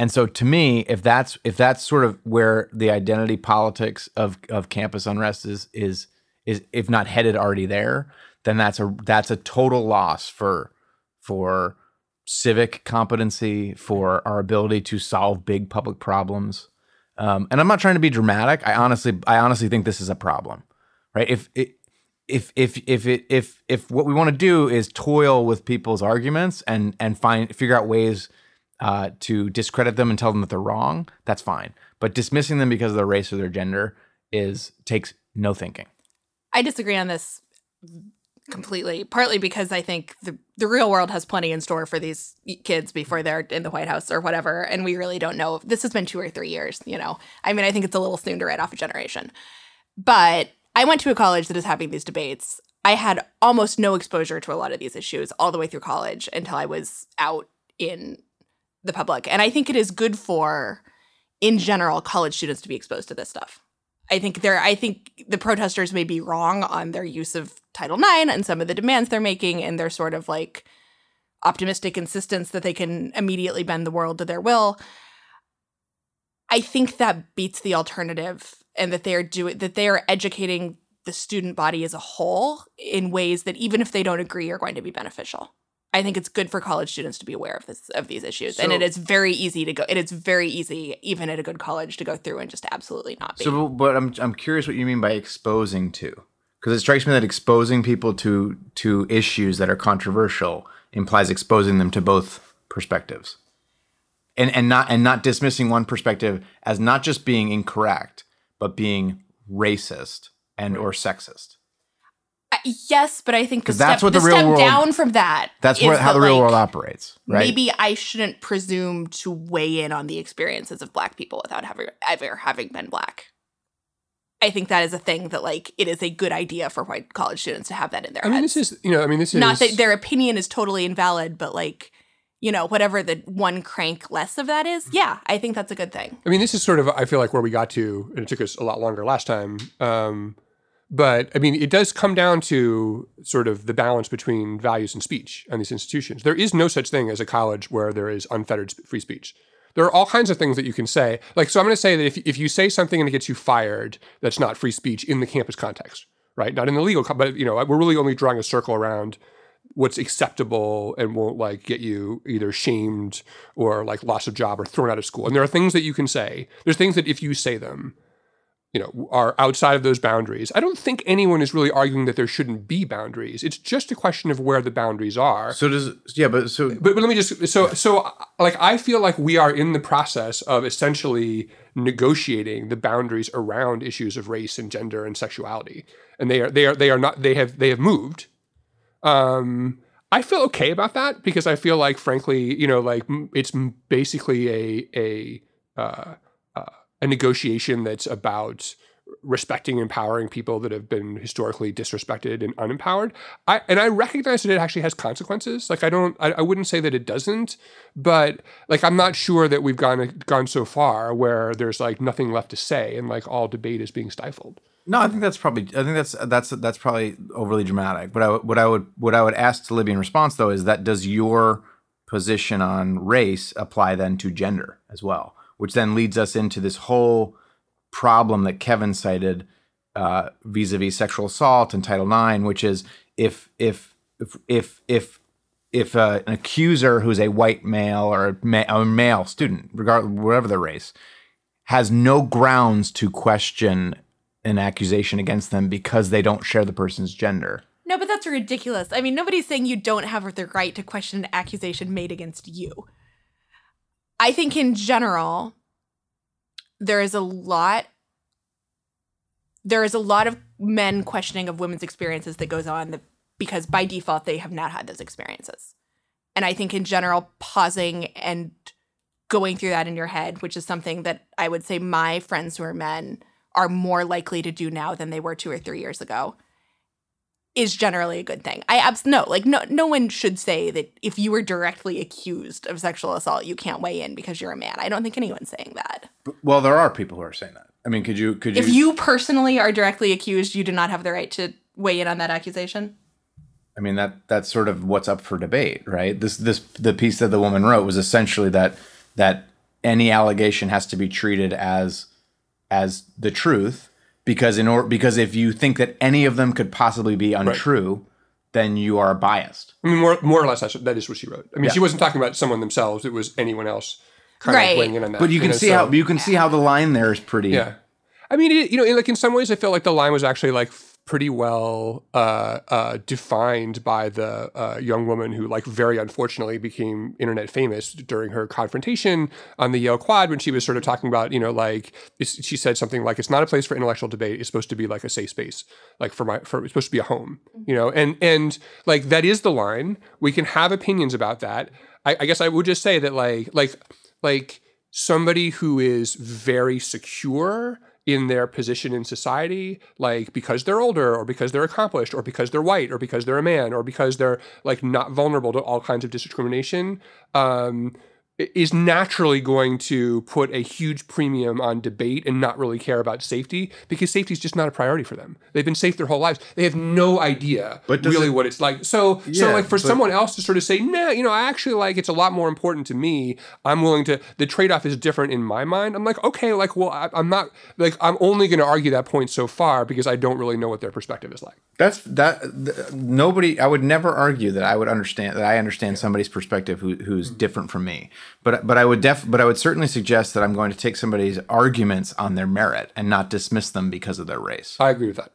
And so to me, if that's if that's sort of where the identity politics of of campus unrest is is is if not headed already there, then that's a that's a total loss for for civic competency, for our ability to solve big public problems. Um, and I'm not trying to be dramatic. I honestly I honestly think this is a problem, right? If it if if if it if if what we want to do is toil with people's arguments and and find figure out ways uh, to discredit them and tell them that they're wrong, that's fine. But dismissing them because of their race or their gender is takes no thinking. I disagree on this completely. Partly because I think the the real world has plenty in store for these kids before they're in the White House or whatever, and we really don't know. This has been two or three years. You know, I mean, I think it's a little soon to write off a generation. But I went to a college that is having these debates. I had almost no exposure to a lot of these issues all the way through college until I was out in the public. And I think it is good for, in general, college students to be exposed to this stuff. I think they're I think the protesters may be wrong on their use of Title IX and some of the demands they're making and their sort of like optimistic insistence that they can immediately bend the world to their will. I think that beats the alternative and that they are doing that they are educating the student body as a whole in ways that even if they don't agree are going to be beneficial. I think it's good for college students to be aware of this of these issues, and it is very easy to go. It is very easy, even at a good college, to go through and just absolutely not be. So, but I'm I'm curious what you mean by exposing to, because it strikes me that exposing people to to issues that are controversial implies exposing them to both perspectives, and and not and not dismissing one perspective as not just being incorrect, but being racist and or sexist. Yes, but I think the 'Cause that's step, what the real step world- down from that. That's is what how that, the real like, world operates, right? Maybe I shouldn't presume to weigh in on the experiences of Black people without ever ever having been Black. I think that is a thing that like it is a good idea for white college students to have that in their I mean, heads. this is you know, I mean, this is Not that their opinion is totally invalid, but like you know whatever the one crank less of that is. Yeah, I think that's a good thing. I mean, this is sort of I feel like where we got to, and it took us a lot longer last time. Um, but I mean, it does come down to sort of the balance between values and speech and these institutions. There is no such thing as a college where there is unfettered free speech. There are all kinds of things that you can say. Like, so I'm going to say that if, if you say something and it gets you fired, that's not free speech in the campus context, right? Not in the legal, but you know, we're really only drawing a circle around what's acceptable and won't like get you either shamed or like loss of job or thrown out of school. And there are things that you can say. There's things that if you say them, you know, are outside of those boundaries. I don't think anyone is really arguing that there shouldn't be boundaries. It's just a question of where the boundaries are. So does yeah, but so But, but let me just so so like I feel like we are in the process of essentially negotiating the boundaries around issues of race and gender and sexuality, and they are they are they are not they have they have moved. Um, I feel okay about that because I feel like, frankly, you know, like it's basically a a uh, a negotiation that's about respecting and empowering people that have been historically disrespected and unempowered. I and I recognize that it actually has consequences. Like I don't I, I wouldn't say that it doesn't, but like I'm not sure that we've gone gone so far where there's like nothing left to say and like all debate is being stifled. No, I think that's probably. I think that's that's that's probably overly dramatic. But I, what I would what I would ask to Libby in response though is that does your position on race apply then to gender as well? Which then leads us into this whole problem that Kevin cited uh, vis-a-vis sexual assault and Title IX, which is if if if if if if uh, an accuser who's a white male or a, ma- a male student, regardless whatever their race, has no grounds to question an accusation against them because they don't share the person's gender. No, but that's ridiculous. I mean, nobody's saying you don't have the right to question an accusation made against you. I think in general, there is a lot there is a lot of men questioning of women's experiences that goes on that, because by default they have not had those experiences. And I think in general, pausing and going through that in your head, which is something that I would say my friends who are men are more likely to do now than they were two or three years ago is generally a good thing. I abs no, like no no one should say that if you were directly accused of sexual assault, you can't weigh in because you're a man. I don't think anyone's saying that. Well, there are people who are saying that. I mean, could you could you? If you personally are directly accused, you do not have the right to weigh in on that accusation. I mean that that's sort of what's up for debate, right? This this the piece that the woman wrote was essentially that that any allegation has to be treated as as the truth because in order because if you think that any of them could possibly be untrue, then you are biased. I mean, more more or less that's, that is what she wrote. I mean, Yeah. she wasn't talking about someone themselves. It was anyone else kind Right. of weighing in on that. But you can know, see so- how you can see how the line there is pretty. Yeah. I mean, it, you know, like in some ways, I feel like the line was actually like f- pretty well uh, uh, defined by the uh, young woman who, like, very unfortunately became internet famous during her confrontation on the Yale Quad when she was sort of talking about, you know, like she said something like, "It's not a place for intellectual debate. It's supposed to be like a safe space, like for my for it's supposed to be a home, you know." And and like that is the line. We can have opinions about that. I, I guess I would just say that, like, like like somebody who is very secure in their position in society, like because they're older or because they're accomplished or because they're white or because they're a man or because they're like not vulnerable to all kinds of discrimination, um, is naturally going to put a huge premium on debate and not really care about safety because safety is just not a priority for them. They've been safe their whole lives. They have no idea But really it- what it's like. So, so like for but- someone else to sort of say, nah, you know, I actually like it's a lot more important to me. I'm willing to. The trade off is different in my mind. I'm like, okay, like, well, I, I'm not like I'm only going to argue that point so far because I don't really know what their perspective is like. That's that. th- nobody. I would never argue that I would understand that I understand somebody's perspective who, who's mm-hmm. different from me. But but I would def. But I would certainly suggest that I'm going to take somebody's arguments on their merit and not dismiss them because of their race. I agree with that.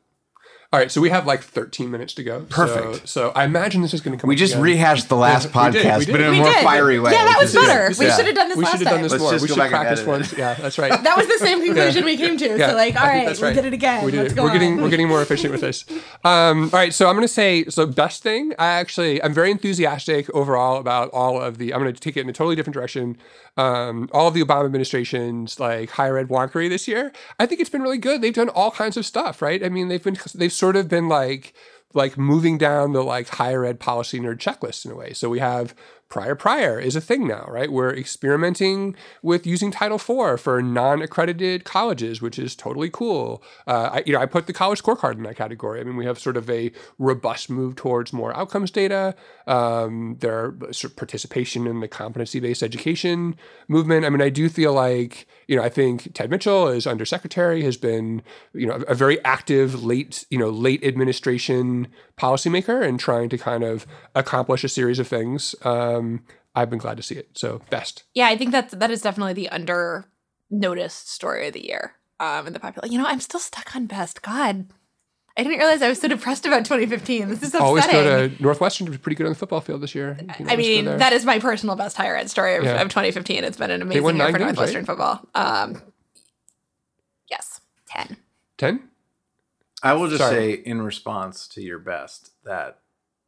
All right, so we have like 13 minutes to go. Perfect. So, I imagine this is going to come. We just again. rehashed the last we did, podcast, we did. but in a We more did. fiery way. Yeah, that was is good. better. We Yeah. should have done this We should have done this Let's more. we should back and practice once. Yeah, that's right. That was the same conclusion we came to. Yeah, so like, all I think right, we did it again. We did Let's it. go We're getting we're getting more efficient with this. Um, all right, so I'm going to say so. Best thing, I actually I'm very enthusiastic overall about all of the. I'm going to take it in a totally different direction. Um, all of the Obama administration's like higher ed wonkery this year. I think it's been really good. They've done all kinds of stuff, right? I mean, they've been they've sort of been like like moving down the like higher ed policy nerd checklist in a way. So we have prior prior is a thing now, right? We're experimenting with using Title IV for non-accredited colleges, which is totally cool. Uh, I, you know, I put the college scorecard in that category. I mean, we have sort of a robust move towards more outcomes data. Um, there are sort of participation in the competency-based education movement. I mean, I do feel like you know, I think Ted Mitchell as undersecretary has been, you know, a, a very active late, you know, late administration policymaker and trying to kind of accomplish a series of things. Um, I've been glad to see it. So best. Yeah, I think that's that is definitely the under noticed story of the year. Um, in the popular, you know, I'm still stuck on best. God, I didn't realize I was so depressed about 2015. This is upsetting. Always go to Northwestern. Was pretty good on the football field this year. You can I mean, that is my personal best higher ed story of, Yeah. of 2015. It's been an amazing year for games, Northwestern right? football. Um, yes, 10. ten. I will just Sorry. say in response to your best that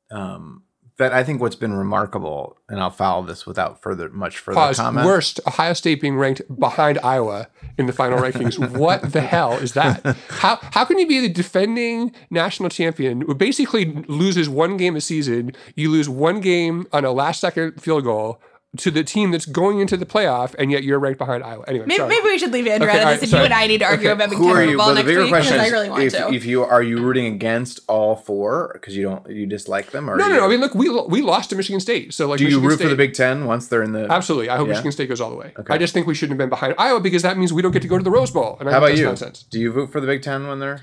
um, that I think what's been remarkable, and I'll follow this without further much further Pause. comment. Worst. Ohio State being ranked behind Iowa in the final rankings. what the hell is that? How how can you be the defending national champion who basically loses one game a season? You lose one game on a last second field goal to the team that's going into the playoff, and yet you're ranked behind Iowa. Anyway, Maybe, maybe we should leave Andrew Okay, out of all this right, if sorry. you and I need to argue Okay, about Big Who are you? football Well, the next bigger week because question I is really want if, to. if you are you rooting against all four because you don't you dislike them or no, no, no. I mean, look, we we lost to Michigan State, so like, do you root State, for the Big Ten once they're in the? Absolutely. I hope Yeah? Michigan State goes all the way. Okay. I just think we shouldn't have been behind Iowa because that means we don't get to go to the Rose Bowl. And I How think about that's you? Nonsense. Do you vote for the Big Ten when they're?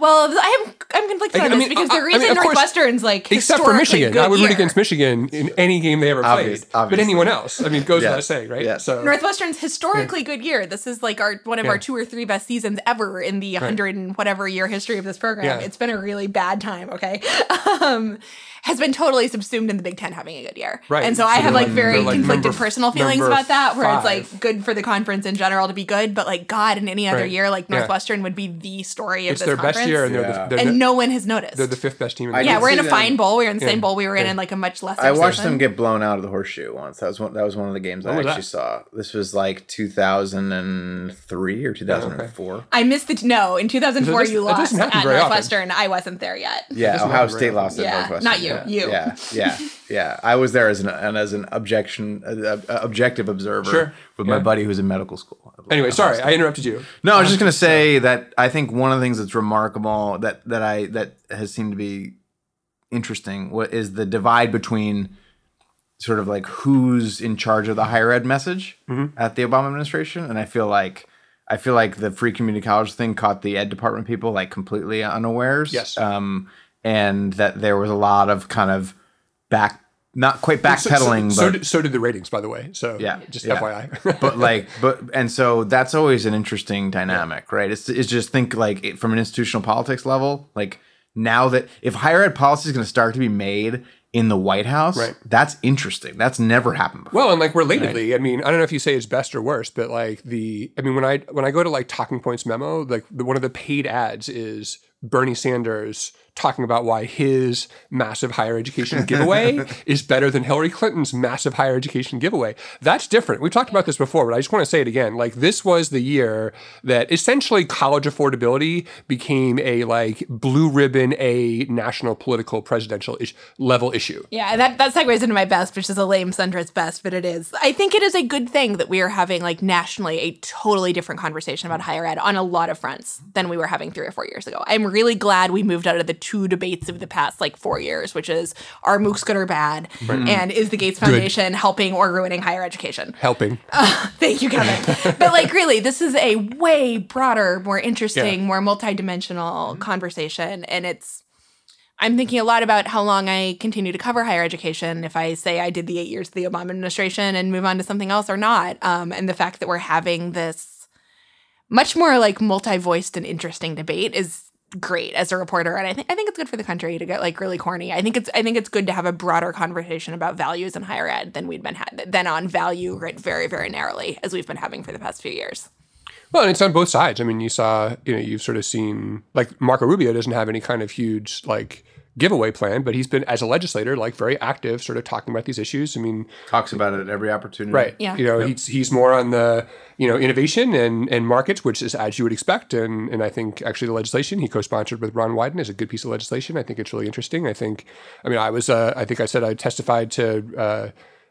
Well, I am I'm conflicted I- on I this mean, because I- the I reason mean, of course, Northwestern's like Except for Michigan, good I would root against Michigan in any game they ever Obvious- played. But anyone else, I mean, goes Yes. without saying, right? Yes. So Northwestern's historically good year. This is like our one of Yeah. our two or three best seasons ever in the 100 and whatever year history of this program. Yeah. It's been a really bad time, okay? Um, has been totally subsumed in the Big Ten having a good year. Right. And so, So I have like like- very like conflicted number f- personal feelings about that, where it's like good for the conference in general to be good, but like God, in any other Right. year, like Yeah. Northwestern would be the story of it's this their conference. best year, and they're, Yeah. the, they're, and the, no one has noticed. they're the fifth best team in the I yeah, we're in a them- fine bowl. We were in the Yeah. same bowl. We were in Yeah. in like a much less. I watched season. them get blown out of the horseshoe once. That was one. That was one of the games I actually that? saw. This was like 2003 or 2004. I missed it. No, in 2004 doesn't- you lost at very often. Northwestern. I wasn't there yet. Yeah, Doesn't Ohio State lost at Yeah, Northwestern. not you, you. Yeah, yeah, yeah. I was there as an and as an objection, uh, uh, objective observer Sure. with my buddy who's in medical school. anyway, sorry, I interrupted you. No, I was just gonna say that I think one of the things that's remarkable that that I that has seemed to be interesting what is the divide between sort of like who's in charge of the higher ed message Mm-hmm. at the Obama administration, and I feel like I feel like the free community college thing caught the ed department people like completely unawares. Yes. um, and that there was a lot of kind of back, not quite backpedaling, so, so, but did, so did the ratings, by the way. So yeah, just yeah. FYI. but like, but and so that's always an interesting dynamic, right? It's it's just think like it, from an institutional politics level, like now that if higher ed policy is going to start to be made in the White House, Right. that's interesting. That's never happened before. Well, and like relatedly, I mean, I don't know if you say it's best or worst, but like the, I mean, when I when I go to like Talking Points memo, like the, one of the paid ads is Bernie Sanders talking about why his massive higher education giveaway is better than Hillary Clinton's massive higher education giveaway. That's different. We've talked about this before, but I just want to say it again. Like this was the year that essentially college affordability became a like blue ribbon a national political presidential ish, level issue. Yeah, that that segues into my best, which is a lame centrist best, but it is. I think it is a good thing that we are having like nationally a totally different conversation about higher ed on a lot of fronts than we were having three or four years ago. I'm really glad we moved out of the two debates of the past like four years, which is are MOOCs good or bad, and is the Gates Foundation helping or ruining higher education? Helping. Thank you, Kevin. but like, really, this is a way broader, more interesting, Yeah. more multidimensional conversation, and it's. I'm thinking a lot about how long I continue to cover higher education. If I say I did the eight years of the Obama administration and move on to something else or not, um, and the fact that we're having this much more like multi-voiced and interesting debate is great as a reporter and I think I think it's good for the country to get like really corny. I think it's I think it's good to have a broader conversation about values in higher ed than we'd been had than on value right very very narrowly as we've been having for the past few years. Well, and it's on both sides. I mean, you saw, you know, you've sort of seen like Marco Rubio doesn't have any kind of huge like giveaway plan, but he's been as a legislator like very active, sort of talking about these issues. I mean, Talks about it at every opportunity. right? Yeah. You know, he's he's more on the you know innovation and and markets, which is as you would expect. And and I think actually the legislation he co-sponsored with Ron Wyden is a good piece of legislation. I think it's really interesting. I think, I mean, I was uh, I think I said I testified to. Uh,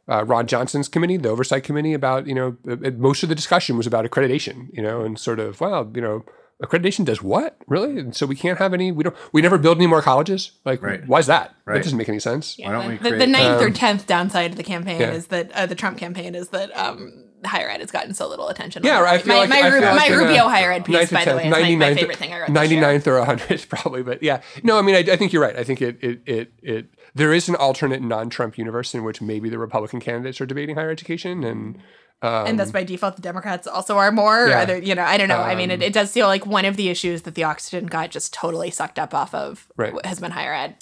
uh, Ron Johnson's committee, the oversight committee, about you know uh, most of the discussion was about accreditation, you know, and sort of well, you know, accreditation does what really, and so we can't have any. We don't. We never build any more colleges. Like, Right. why is that? That doesn't make any sense. Why don't we the, the create- ninth or tenth downside of the campaign yeah. is that uh, the Trump campaign is that um, higher ed has gotten so little attention. Yeah, I feel my, like my, I Ru- feel my like in a Rubio higher ed piece, ninth or by the way, is my, my favorite thing I read. this year. 99th or 100th probably but yeah no i mean I, I think you're right i think it it it, it there is an alternate non-trump universe in which maybe the republican candidates are debating higher education and and that's um, by default the Democrats also are more. Yeah. Other, you know, I don't know. I mean, it, it um, does feel like one of the issues that the oxygen got just totally sucked up off of Right. has been higher ed.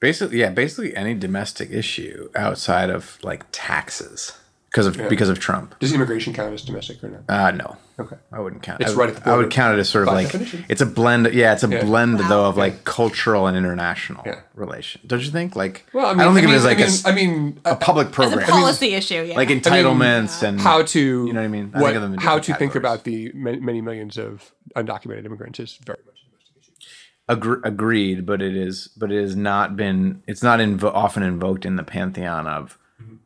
Basically, yeah, basically any domestic issue outside of like taxes because of because of Trump. does immigration count as domestic or not Uh no. Okay. I wouldn't count. It's I, right at the I would count it as sort of like definition. it's a blend. Yeah, it's a blend though of Yeah. like cultural and international Yeah. relation. Don't you think? Like, well i, mean, don't think I of it mean, as like I a mean, s- I mean a public As a program, policy issue, yeah. like entitlements and how to You know what I mean? I what- think of them in how to think about the many millions of undocumented immigrants is very much a domestic Agre- agreed, but it is, but it has not been. It's not invo- often invoked in the pantheon of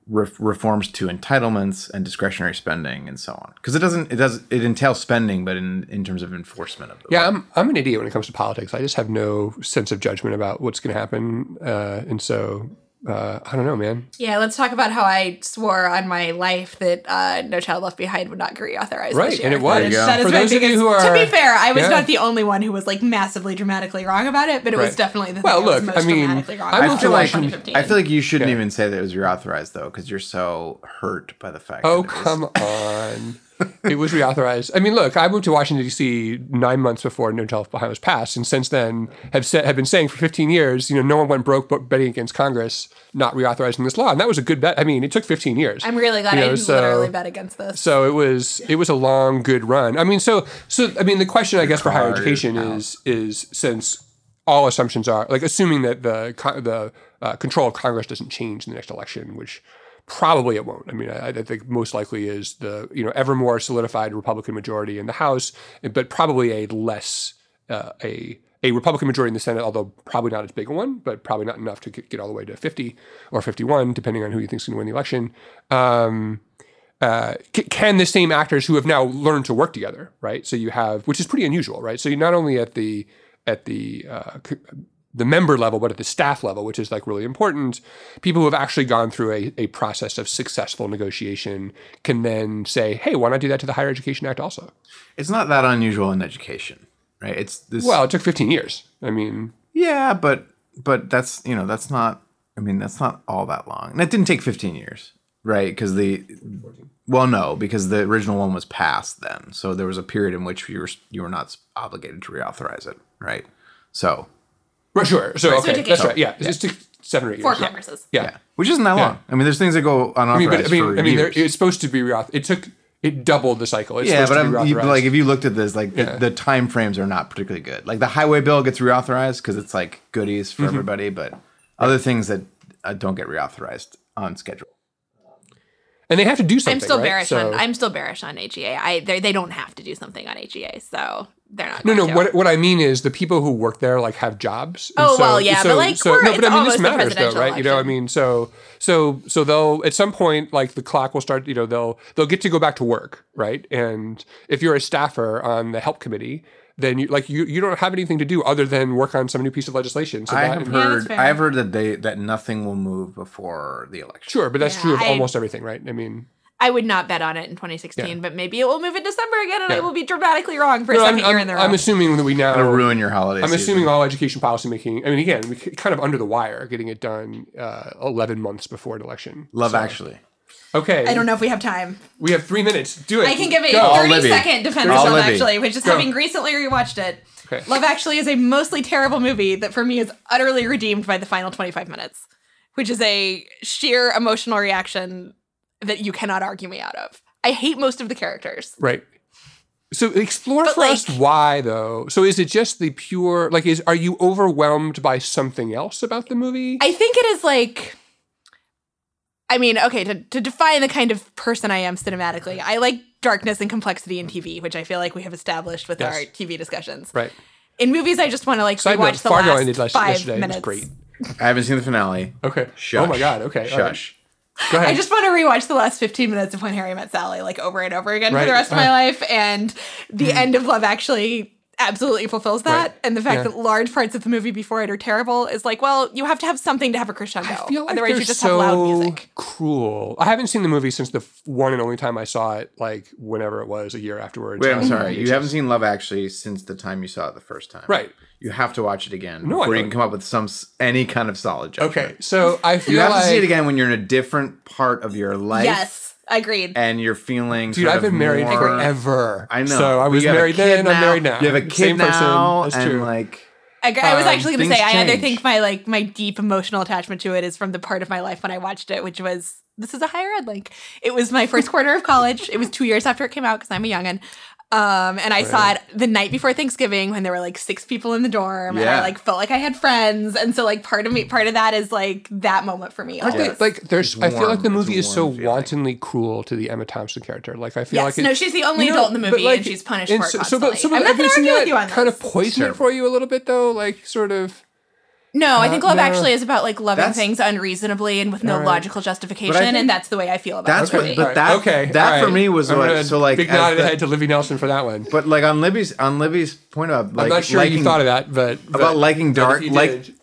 re- reforms to entitlements and discretionary spending and so on. Because it doesn't. It does. It entails spending, but in in terms of enforcement of the yeah i'm i'm an idiot when it comes to politics i just have no sense of judgment about what's going to happen uh, and so uh, i don't know man Yeah, let's talk about how I swore on my life that uh, No Child Left Behind would not get reauthorized. Right, this year. and it was. That There is, you go. that is For my those of you biggest- who To be fair, I was Yeah. not the only one who was like massively dramatically wrong about it, but it was definitely the Well, thing I was look, most I mean, dramatically wrong I about feel like I feel like you shouldn't Yeah. even say that it was reauthorized though, because you're so hurt by the fact. Oh that it was- come on! it was reauthorized. I mean, look, I moved to Washington D.C. nine months before No Child Left Behind was passed, and since then have said have been saying for 15 years, you know, no one went broke but betting against Congress not reauthorizing this law, and that was a good bet. I mean, it took 15 years. I'm really glad You I didn't so- literally bet against this. So it was it was a long, good run. I mean, so so I mean, the question I guess for higher education is is since all assumptions are like assuming that the the uh, control of Congress doesn't change in the next election, which probably it won't. I mean, I, I think most likely is the you know ever more solidified Republican majority in the House, but probably a less uh, a a Republican majority in the Senate, although probably not as big a one, but probably not enough to get, get all the way to 50 or 51, depending on who you think is going to win the election. Um, uh, c- can the same actors who have now learned to work together, right? So you have, which is pretty unusual, right? So you not only at the at the uh, the member level, but at the staff level, which is like really important. People who have actually gone through a, a process of successful negotiation can then say, "Hey, why not do that to the Higher Education Act also?" It's not that unusual in education, right? It's this. Well, it took 15 years. I mean, yeah, but but that's you know that's not. I mean, that's not all that long. And it didn't take 15 years, right? Because the well, no, because the original one was passed then, so there was a period in which you were you were not obligated to reauthorize it, right? So right, sure. So okay, it took that's right. Yeah, it just took seven or eight Four years. Yeah. Congresses. Yeah. yeah, which isn't that long. I mean, there's things that go unauthorized I mean, but I mean, for I mean, years. it's supposed to be reauth. It took it doubled the cycle. It's yeah, supposed but to be you, like if you looked at this, like Yeah. the, the time frames are not particularly good. Like the highway bill gets reauthorized because it's like goodies for Mm-hmm. everybody, but other things that uh, don't get reauthorized on schedule. and they have to do something. I'm still right? bearish So- on. I'm still bearish on HEA. I they they don't have to do something on HEA, so they're not. No, going no. to. What what I mean is the people who work there like have jobs. and Oh, well, yeah, but, like, we're- no, it's but I mean this matters though, presidential right? You know, I mean, so so so they'll at some point like the clock will start. You know, they'll they'll get to go back to work, right? And if you're a staffer on the help committee, then you like you you don't have anything to do other than work on some new piece of legislation. So I that, have heard. fair. I have heard that they that nothing will move before the election. sure, but that's Yeah, true of I- almost everything, right? I mean, I would not bet on it in 2016, Yeah. but maybe it will move in December again, and I will be dramatically wrong for a second I'm, year I'm, in the row. I'm assuming that we now It'll ruin your holiday. I'm season. assuming all education policymaking. I mean, again, we kind of under the wire, getting it done uh, 11 months before an election. Love So- Actually. Okay, I don't know if we have time. We have three minutes. Do it. I can give a Go. 30 defense of All Love Libby. Actually, which is Go. having recently rewatched it. Okay. Love Actually is a mostly terrible movie that for me is utterly redeemed by the final 25 minutes, which is a sheer emotional reaction that you cannot argue me out of. I hate most of the characters. Right. So explore But, for us like- why though. So is it just the pure like is are you overwhelmed by something else about the movie? I think it is like I mean, okay, to, to define the kind of person I am cinematically, I like darkness and complexity in TV, which I feel like we have established with Yes. our TV discussions. right. In movies, I just want to like Side rewatch note, the Fargo last ended last, five yesterday. minutes. It was great. I haven't seen the finale. Okay. Shush. Oh my god. Okay. all right. Shush. Go ahead. I just want to rewatch the last 15 minutes of When Harry Met Sally like over and over again Right. for the rest of Uh. my life. And the end of Love Actually absolutely fulfills that. Right. And the fact Yeah. that large parts of the movie before it are terrible is like, well, you have to have something to have a crescendo. I feel like Otherwise, you just so have loud music. cruel. I haven't seen the movie since the f- one and only time I saw it, like whenever it was, a year afterwards. Wait, I'm sorry. You haven't seen Love Actually since the time you saw it the first time. Right. You have to watch it again No, I before you don't. can come up with some any kind of solid judgment. Okay, so I feel You have like to see it again when you're in a different part of your life. Yes, I agreed. And you're feeling. Dude, sort I've of been married more- forever. I know. So I was you have a married kid then. I'm married now. You have a kid Same now, person. That's and true. like I, agree. I was Um, actually going to things say, I either think my like my deep emotional attachment to it is from the part of my life when I watched it, which was this is a higher ed link. It was my first quarter of college. It was two years after it came out because I'm a youngin. Um, and I saw it the night before Thanksgiving when there were like six people in the dorm, and I like felt like I had friends, and so like part of me, part of that is like that moment for me. Aren't they- always. like there's, It's I feel like the movie is so feeling. wantonly cruel to the Emma Thompson character. Like I feel Yes, like it, no, she's the only you know, adult in the but, movie, and she's punished and for it so, so, but, constantly. so, but I'm not gonna argue with you on kind of this. poison for you a little bit though? Like sort of. No, I think uh, Love no. Actually is about like loving That's- things unreasonably and with no Alright. logical justification, think and that's the way I feel about that's it. what- movie. but All right, that- okay, that all for me was I'm what- gonna so, like, big as nod of the the- head to Libby Nelson for that one. But like on Libby's on Libby's point about like I'm not sure liking, you thought of that, but about liking dark if like did-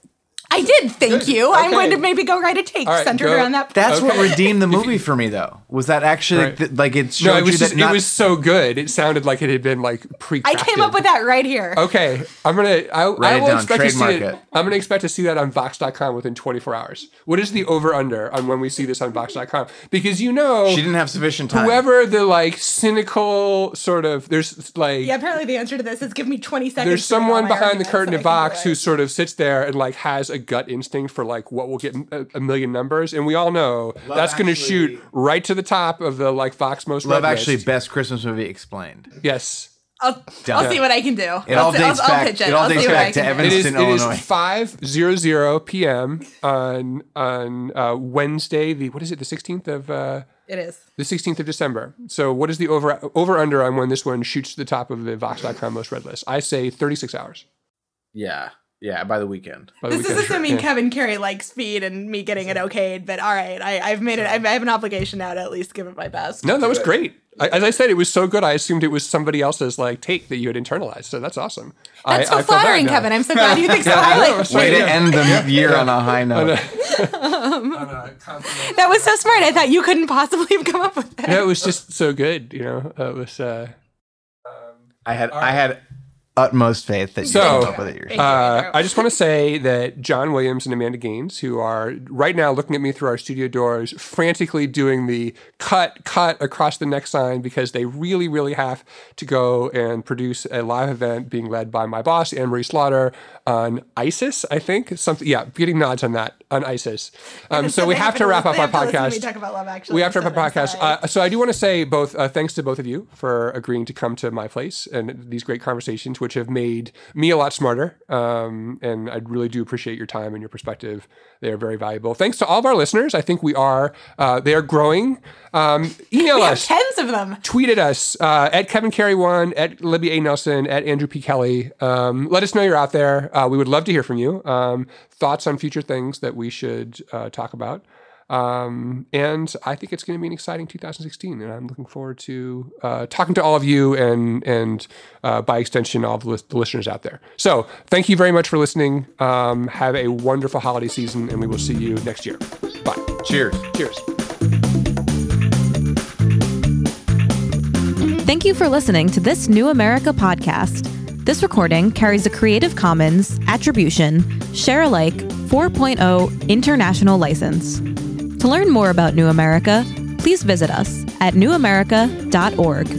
I did, thank you. I'm going to maybe go write a take All right, centered go- around that. that's what redeemed the movie for me though. Was that actually Right. th- like it showed no, it was you just that not, it was so good. It sounded like it had been like pre. I came up with that right here. Okay, I'm gonna. I, I it will down, expect to see trademark it. it. I'm gonna expect to see that on Vox.com within 24 hours. What is the over under on when we see this on Vox.com? Because you know, she didn't have sufficient time. whoever the like cynical sort of there's like Yeah, apparently the answer to this is give me 20 seconds. there's to make all someone behind the curtain so at I Vox who sort of sits there and like has a gut instinct for like what will get a, a million numbers, and we all know that's going to shoot right to the top of the like Vox most Love read actually list. best Christmas movie explained. yes. I'll, I'll see what I can do. It all I'll, dates I'll, I'll back- pitch it. it all I'll dates back to can do. It is, Evanston, it is Illinois. 5:00 p.m. on on uh, Wednesday, the what is it, the 16th of uh, It is. the 16th of December. So what is the over over under on when this one shoots to the top of the Vox.com most read list? I say 36 hours. Yeah, yeah. By the weekend. By the This is weekend. assuming Yeah. Kevin Carey likes speed and me getting it okayed, but all right, I, I've made it. I have an obligation now to at least give it my best. No, that was great. I, as I said, it was so good. I assumed it was somebody else's like take that you had internalized. So that's awesome. That's I, so I feel bad flattering, now. Kevin. I'm so glad you think so Yeah, I know, highly. it's Way right, to end the year on a high note. That was so smart. I thought you couldn't possibly have come up with that. Yeah, it was just so good. You know, it was. Uh, I had I had utmost faith that you So, came up with it yourself. Uh, I just want to say that John Williams and Amanda Gaines, who are right now looking at me through our studio doors, frantically doing the cut, cut across the next sign because they really, really have to go and produce a live event being led by my boss, Anne Marie Slaughter, on ISIS, I think. Something, yeah, getting nods on that, on ISIS. Um, so we have to wrap up our podcast. We talk about love actually. We have to wrap up our podcast. Uh, so I do want to say both uh, thanks to both of you for agreeing to come to my place and these great conversations, which have made me a lot smarter. Um, and I really do appreciate your time and your perspective. They are very valuable. Thanks to all of our listeners. I think we are uh, they are growing. Um, email we have us. tens of them. Tweet at us uh, at Kevin Carey one at Libby A Nelson at Andrew P Kelly. Um, let us know you're out there. Uh, we would love to hear from you. Um, thoughts on future things that we should uh, talk about. Um, and I think it's going to be an exciting 2016, and I'm looking forward to uh, talking to all of you and and uh, by extension all the, the listeners out there. So thank you very much for listening. Um, have a wonderful holiday season, and we will see you next year. Bye. Cheers. Cheers. Thank you for listening to this New America podcast. This recording carries a Creative Commons Attribution, Share Alike 4.0 international license. To learn more about New America, please visit us at newamerica.org.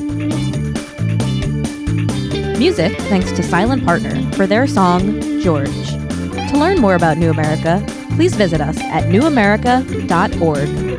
Music thanks to Silent Partner for their song George. To learn more about New America, please visit us at newamerica.org.